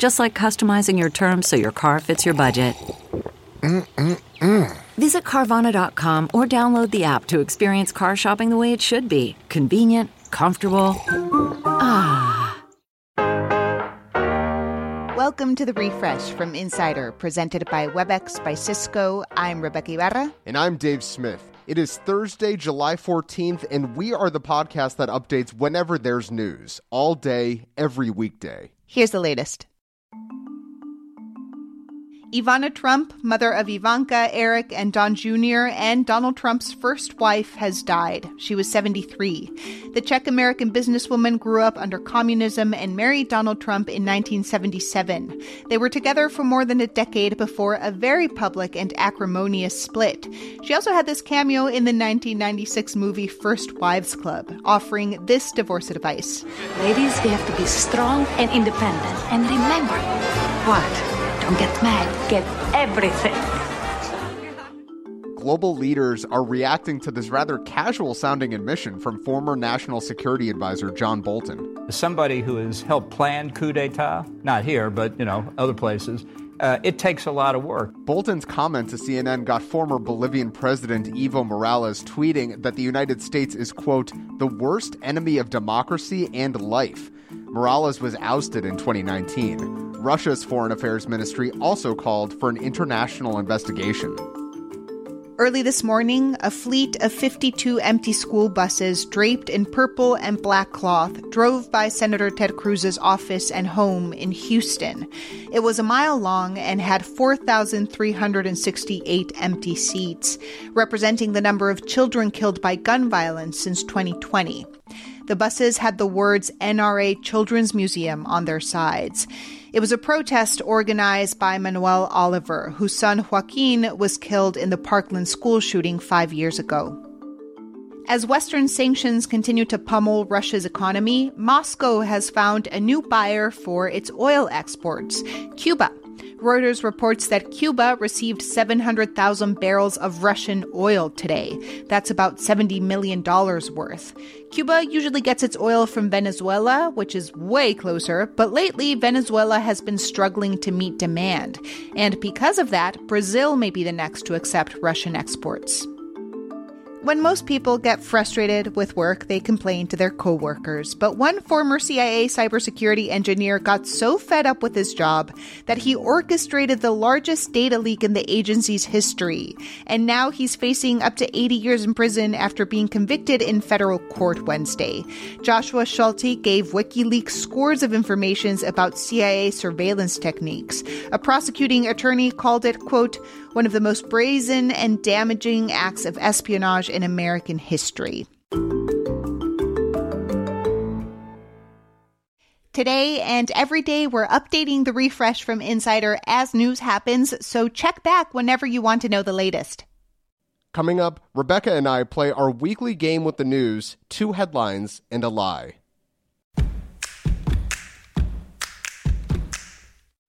Just like customizing your terms so your car fits your budget. Mm-mm-mm. Visit Carvana.com or download the app to experience car shopping the way it should be convenient, comfortable. Ah. Welcome to the refresh from Insider, presented by WebEx by Cisco. I'm Rebeca Ibarra. And I'm Dave Smith. It is Thursday, July 14th, and we are the podcast that updates whenever there's news, all day, every weekday. Here's the latest. Ivana Trump, mother of Ivanka, Eric, and Don Jr., and Donald Trump's first wife, has died. She was 73. The Czech American businesswoman grew up under communism and married Donald Trump in 1977. They were together for more than a decade before a very public and acrimonious split. She also had this cameo in the 1996 movie First Wives Club, offering this divorce advice Ladies, we have to be strong and independent. And remember, what? Don't get mad, get everything. Global leaders are reacting to this rather casual sounding admission from former National Security Advisor John Bolton. Somebody who has helped plan coup d'etat, not here, but you know, other places. Uh, it takes a lot of work. Bolton's comment to CNN got former Bolivian President Evo Morales tweeting that the United States is, quote, the worst enemy of democracy and life. Morales was ousted in 2019. Russia's Foreign Affairs Ministry also called for an international investigation. Early this morning, a fleet of 52 empty school buses draped in purple and black cloth drove by Senator Ted Cruz's office and home in Houston. It was a mile long and had 4,368 empty seats, representing the number of children killed by gun violence since 2020. The buses had the words NRA Children's Museum on their sides. It was a protest organized by Manuel Oliver, whose son Joaquin was killed in the Parkland school shooting five years ago. As Western sanctions continue to pummel Russia's economy, Moscow has found a new buyer for its oil exports Cuba. Reuters reports that Cuba received 700,000 barrels of Russian oil today. That's about $70 million worth. Cuba usually gets its oil from Venezuela, which is way closer, but lately Venezuela has been struggling to meet demand. And because of that, Brazil may be the next to accept Russian exports. When most people get frustrated with work, they complain to their coworkers. But one former CIA cybersecurity engineer got so fed up with his job that he orchestrated the largest data leak in the agency's history. And now he's facing up to 80 years in prison after being convicted in federal court Wednesday. Joshua Schulte gave WikiLeaks scores of informations about CIA surveillance techniques. A prosecuting attorney called it, quote, one of the most brazen and damaging acts of espionage in American history. Today and every day, we're updating the refresh from Insider as news happens, so check back whenever you want to know the latest. Coming up, Rebeca and I play our weekly game with the news two headlines and a lie.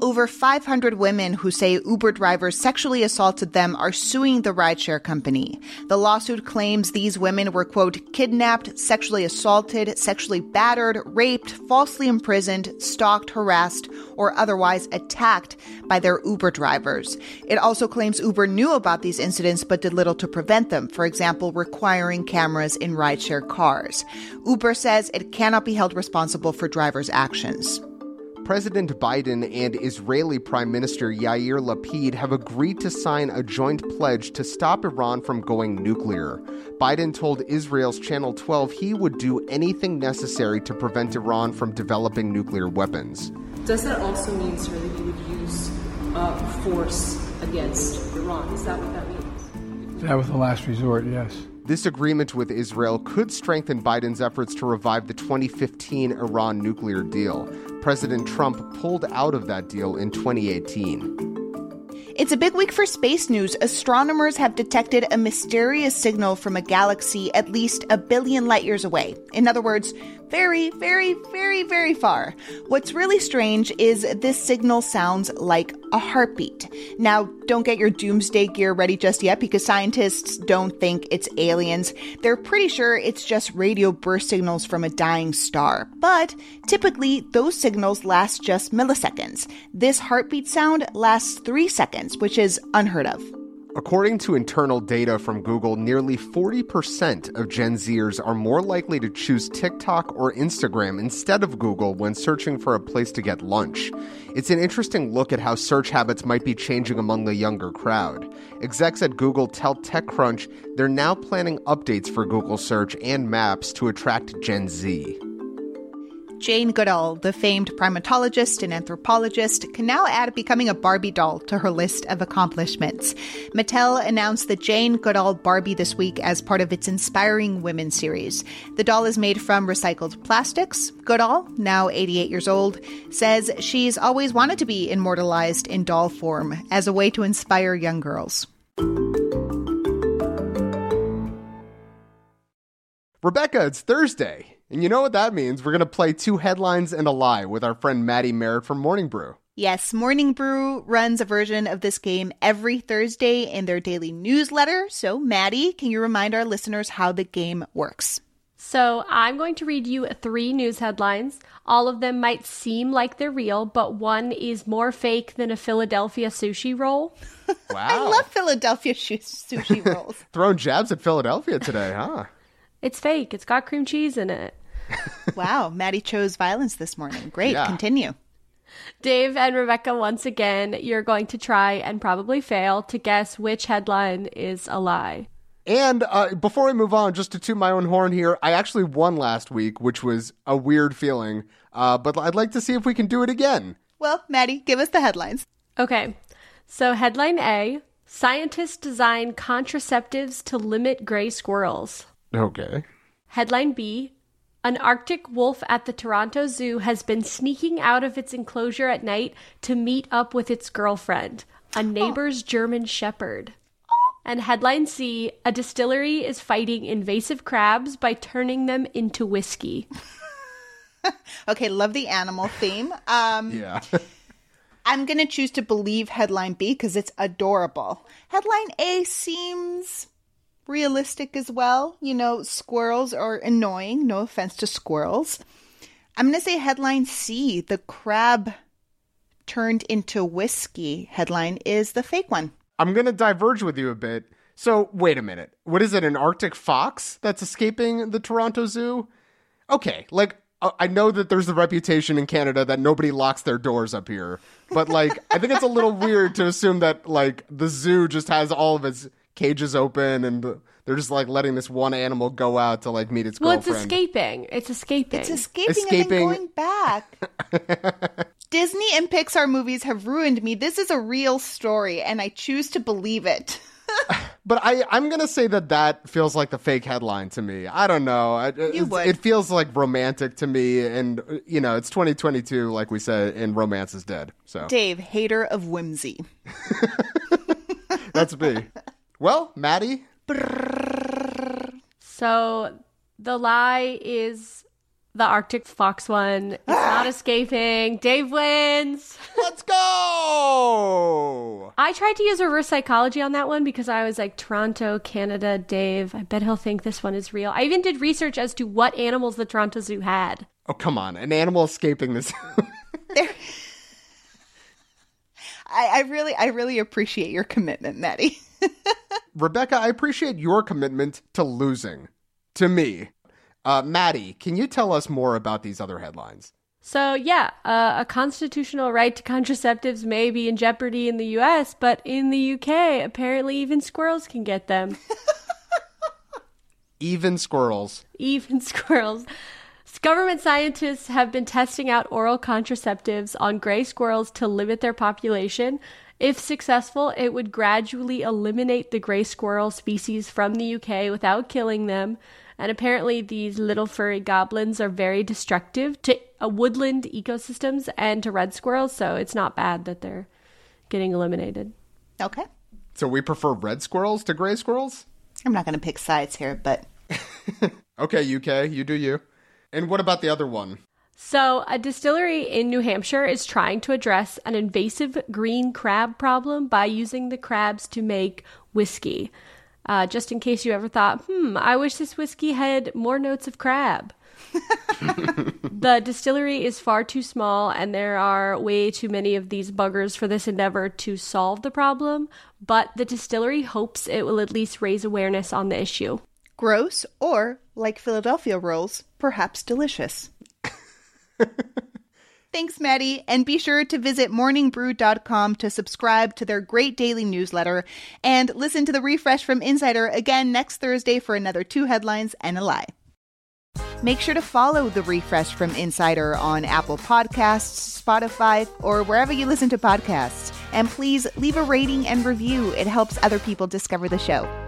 Over 500 women who say Uber drivers sexually assaulted them are suing the rideshare company. The lawsuit claims these women were, quote, kidnapped, sexually assaulted, sexually battered, raped, falsely imprisoned, stalked, harassed, or otherwise attacked by their Uber drivers. It also claims Uber knew about these incidents but did little to prevent them, for example, requiring cameras in rideshare cars. Uber says it cannot be held responsible for drivers' actions. President Biden and Israeli Prime Minister Yair Lapid have agreed to sign a joint pledge to stop Iran from going nuclear. Biden told Israel's Channel 12 he would do anything necessary to prevent Iran from developing nuclear weapons. Does that also mean, sir, that you would use uh, force against Iran? Is that what that means? That was the last resort, yes. This agreement with Israel could strengthen Biden's efforts to revive the 2015 Iran nuclear deal. President Trump pulled out of that deal in 2018. It's a big week for space news. Astronomers have detected a mysterious signal from a galaxy at least a billion light years away. In other words, very, very, very, very far. What's really strange is this signal sounds like a heartbeat. Now, don't get your doomsday gear ready just yet because scientists don't think it's aliens. They're pretty sure it's just radio burst signals from a dying star. But typically, those signals last just milliseconds. This heartbeat sound lasts three seconds, which is unheard of. According to internal data from Google, nearly 40% of Gen Zers are more likely to choose TikTok or Instagram instead of Google when searching for a place to get lunch. It's an interesting look at how search habits might be changing among the younger crowd. Execs at Google tell TechCrunch they're now planning updates for Google Search and Maps to attract Gen Z. Jane Goodall, the famed primatologist and anthropologist, can now add becoming a Barbie doll to her list of accomplishments. Mattel announced the Jane Goodall Barbie this week as part of its Inspiring Women series. The doll is made from recycled plastics. Goodall, now 88 years old, says she's always wanted to be immortalized in doll form as a way to inspire young girls. Rebeca, it's Thursday. And you know what that means? We're going to play two headlines and a lie with our friend Maddie Merritt from Morning Brew. Yes, Morning Brew runs a version of this game every Thursday in their daily newsletter. So, Maddie, can you remind our listeners how the game works? So, I'm going to read you three news headlines. All of them might seem like they're real, but one is more fake than a Philadelphia sushi roll. Wow. I love Philadelphia sushi rolls. Throwing jabs at Philadelphia today, huh? It's fake. It's got cream cheese in it. wow, Maddie chose violence this morning. Great, Yeah. continue. Dave and Rebeca, once again, you're going to try and probably fail to guess which headline is a lie. And uh, before I move on, just to toot my own horn here, I actually won last week, which was a weird feeling. Uh, but I'd like to see if we can do it again. Well, Maddie, give us the headlines. Okay, so headline A Scientists design contraceptives to limit gray squirrels. Okay. Headline B An Arctic wolf at the Toronto Zoo has been sneaking out of its enclosure at night to meet up with its girlfriend, a neighbor's German shepherd. And headline C A distillery is fighting invasive crabs by turning them into whiskey. Okay, love the animal theme. Um, Yeah. I'm going to choose to believe headline B because it's adorable. Headline A seems realistic as well. You know, squirrels are annoying. No offense to squirrels. I'm going to say headline C, the crab turned into whiskey headline is the fake one. I'm going to diverge with you a bit. So, wait a minute. What is it, an Arctic fox that's escaping the Toronto Zoo? Okay, like, uh, I know that there's the reputation in Canada that nobody locks their doors up here, but, like, I think it's a little weird to assume that, like, the zoo just has all of its cages open and they're just, like, letting this one animal go out to, like, meet its Well, it's escaping. It's escaping. It's escaping, Escaping- and then going back. Disney and Pixar movies have ruined me. This is a real story, and I choose to believe it. But I, I'm gonna say that that feels like the fake headline to me. I don't know. I- it's- would. It feels like romantic to me, and you know, it's 2022, like we said, and romance is dead. So Dave, hater of whimsy. that's me. Well, Maddie, So the lie is The Arctic fox one. It's not escaping. Dave wins. Let's go! I tried to use reverse psychology on that one because I was like, Toronto, Canada, Dave. I bet he'll think this one is real. I even did research as to what animals the Toronto Zoo had. Oh, come on. An animal escaping this. I, I really, I really appreciate your commitment, Maddie. Rebeca, I appreciate your commitment to losing. To me. Uh, Maddie, can you tell us more about these other headlines? So, yeah, uh, a constitutional right to contraceptives may be in jeopardy in the US, but in the UK, apparently even squirrels can get them. Even squirrels. even squirrels. Government scientists have been testing out oral contraceptives on gray squirrels to limit their population. If successful, it would gradually eliminate the gray squirrel species from the UK without killing them. And apparently, these little furry goblins are very destructive to uh, woodland ecosystems and to red squirrels, so it's not bad that they're getting eliminated. Okay. So we prefer red squirrels to gray squirrels? I'm not going to pick sides here, but Okay, UK, you do you. And what about the other one? So, a distillery in New Hampshire is trying to address an invasive green crab problem by using the crabs to make whiskey. Uh, just in case you ever thought, hmm, I wish this whiskey had more notes of crab. the distillery is far too small, and there are way too many of these buggers for this endeavor to solve the problem. But the distillery hopes it will at least raise awareness on the issue. Gross or, like Philadelphia rolls, perhaps delicious. Thanks, Maddie. And be sure to visit morningbrew.com to subscribe to their great daily newsletter and listen to the refresh from Insider again next Thursday for another two headlines and a lie. Make sure to follow the refresh from Insider on Apple Podcasts, Spotify, or wherever you listen to podcasts. And please leave a rating and review, it helps other people discover the show.